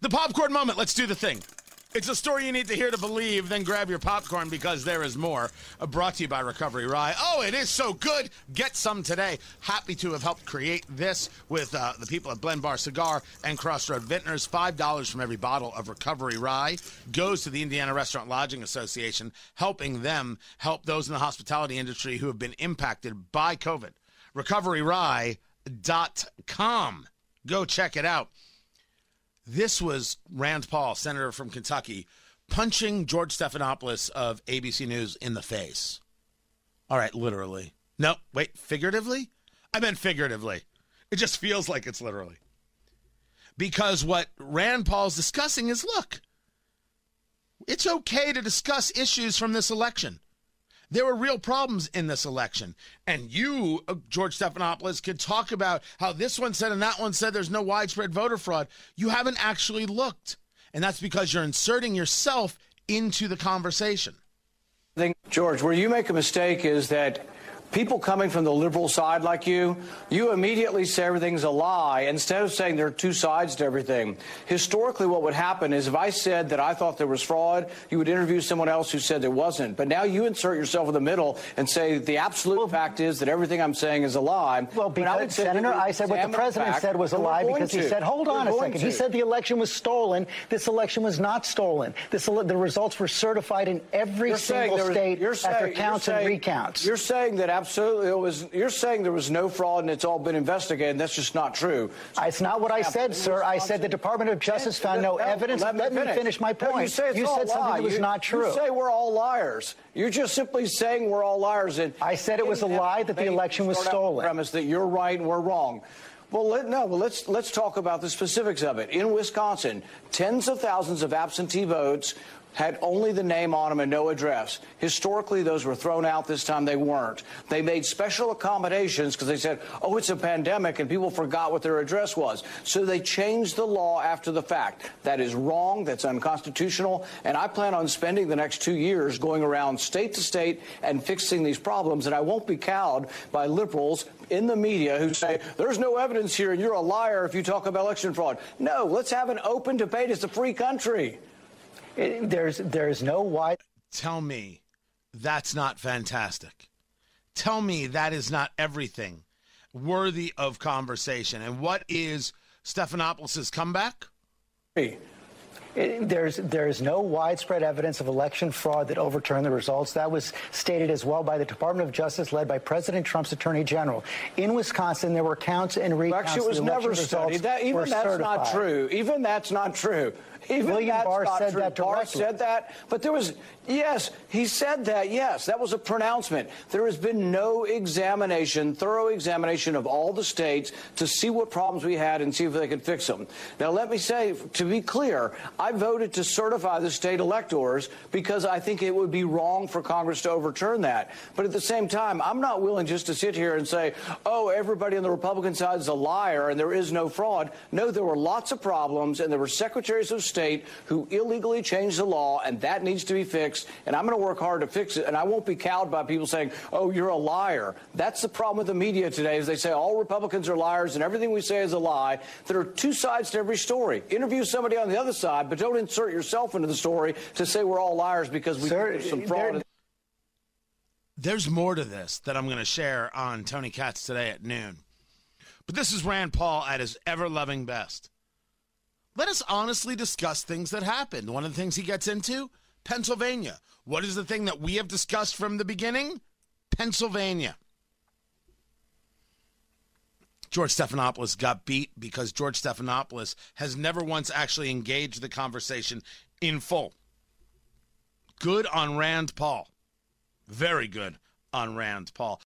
The popcorn moment. Let's do the thing. It's a story you need to hear to believe. Then grab your popcorn because there is more. Uh, brought to you by Recovery Rye. Oh, it is so good. Get some today. Happy to have helped create this with uh, the people at Blend Bar Cigar and Crossroad Vintners. $5 from every bottle of Recovery Rye goes to the Indiana Restaurant Lodging Association, helping them help those in the hospitality industry who have been impacted by COVID. RecoveryRye.com. Go check it out. This was Rand Paul, senator from Kentucky, punching George Stephanopoulos of ABC News in the face. All right, literally. No, wait, figuratively? I meant figuratively. It just feels like it's literally. Because what Rand Paul's discussing is look, it's okay to discuss issues from this election. There were real problems in this election. And you, uh, George Stephanopoulos, could talk about how this one said and that one said there's no widespread voter fraud. You haven't actually looked. And that's because you're inserting yourself into the conversation. I think, George, where you make a mistake is that people coming from the liberal side like you, you immediately say everything's a lie instead of saying there are two sides to everything. Historically, what would happen is if I said that I thought there was fraud, you would interview someone else who said there wasn't. But now you insert yourself in the middle and say the absolute well, fact is that everything I'm saying is a lie. Well, because, Senator, I said what the president fact, said was a lie because to. he said, hold on a second. To. He said the election was stolen. This election was not stolen. This, the results were certified in every you're single state was, after saying, counts saying, and recounts. You're saying that absolutely it was. You're saying there was no fraud and it's all been investigated. And that's just not true. So it's not what I said, sir. I said the Department of Justice found no, no evidence. Let, me, let finish. me finish my point. No, you, say you said something that was you, not true. You say we're all liars. You're just simply saying we're all liars. And I said it was a lie that the election was stolen. Premise that you're right and we're wrong. Well, let, no. Well, let's let's talk about the specifics of it. In Wisconsin, tens of thousands of absentee votes had only the name on them and no address. Historically, those were thrown out. This time they weren't. They made special accommodations because they said, oh, it's a pandemic and people forgot what their address was. So they changed the law after the fact. That is wrong. That's unconstitutional. And I plan on spending the next two years going around state to state and fixing these problems. And I won't be cowed by liberals in the media who say, there's no evidence here and you're a liar if you talk about election fraud. No, let's have an open debate. It's a free country. It, there's there's no wide. Tell me, that's not fantastic. Tell me that is not everything worthy of conversation. And what is Stephanopoulos' comeback? Hey. It, there's there's no widespread evidence of election fraud that overturned the results. That was stated as well by the Department of Justice, led by President Trump's Attorney General. In Wisconsin, there were counts and recounts. Actually, it was never studied. That, even that's certified. not true. Even that's not true. Even William Barr said true. that directly. Barr said that, but there was yes, he said that. Yes, that was a pronouncement. There has been no examination, thorough examination of all the states to see what problems we had and see if they could fix them. Now, let me say, to be clear, I voted to certify the state electors because I think it would be wrong for Congress to overturn that. But at the same time, I'm not willing just to sit here and say, oh, everybody on the Republican side is a liar and there is no fraud. No, there were lots of problems, and there were secretaries of state who illegally changed the law, and that needs to be fixed. And I'm going to work hard to fix it. And I won't be cowed by people saying, "Oh, you're a liar." That's the problem with the media today. Is they say all Republicans are liars and everything we say is a lie. There are two sides to every story. Interview somebody on the other side, but don't insert yourself into the story to say we're all liars because we Sir, some fraud. There's more to this that I'm going to share on Tony Katz today at noon. But this is Rand Paul at his ever loving best let us honestly discuss things that happened. One of the things he gets into Pennsylvania. What is the thing that we have discussed from the beginning? Pennsylvania. George Stephanopoulos got beat because George Stephanopoulos has never once actually engaged the conversation in full. Good on Rand Paul. Very good on Rand Paul.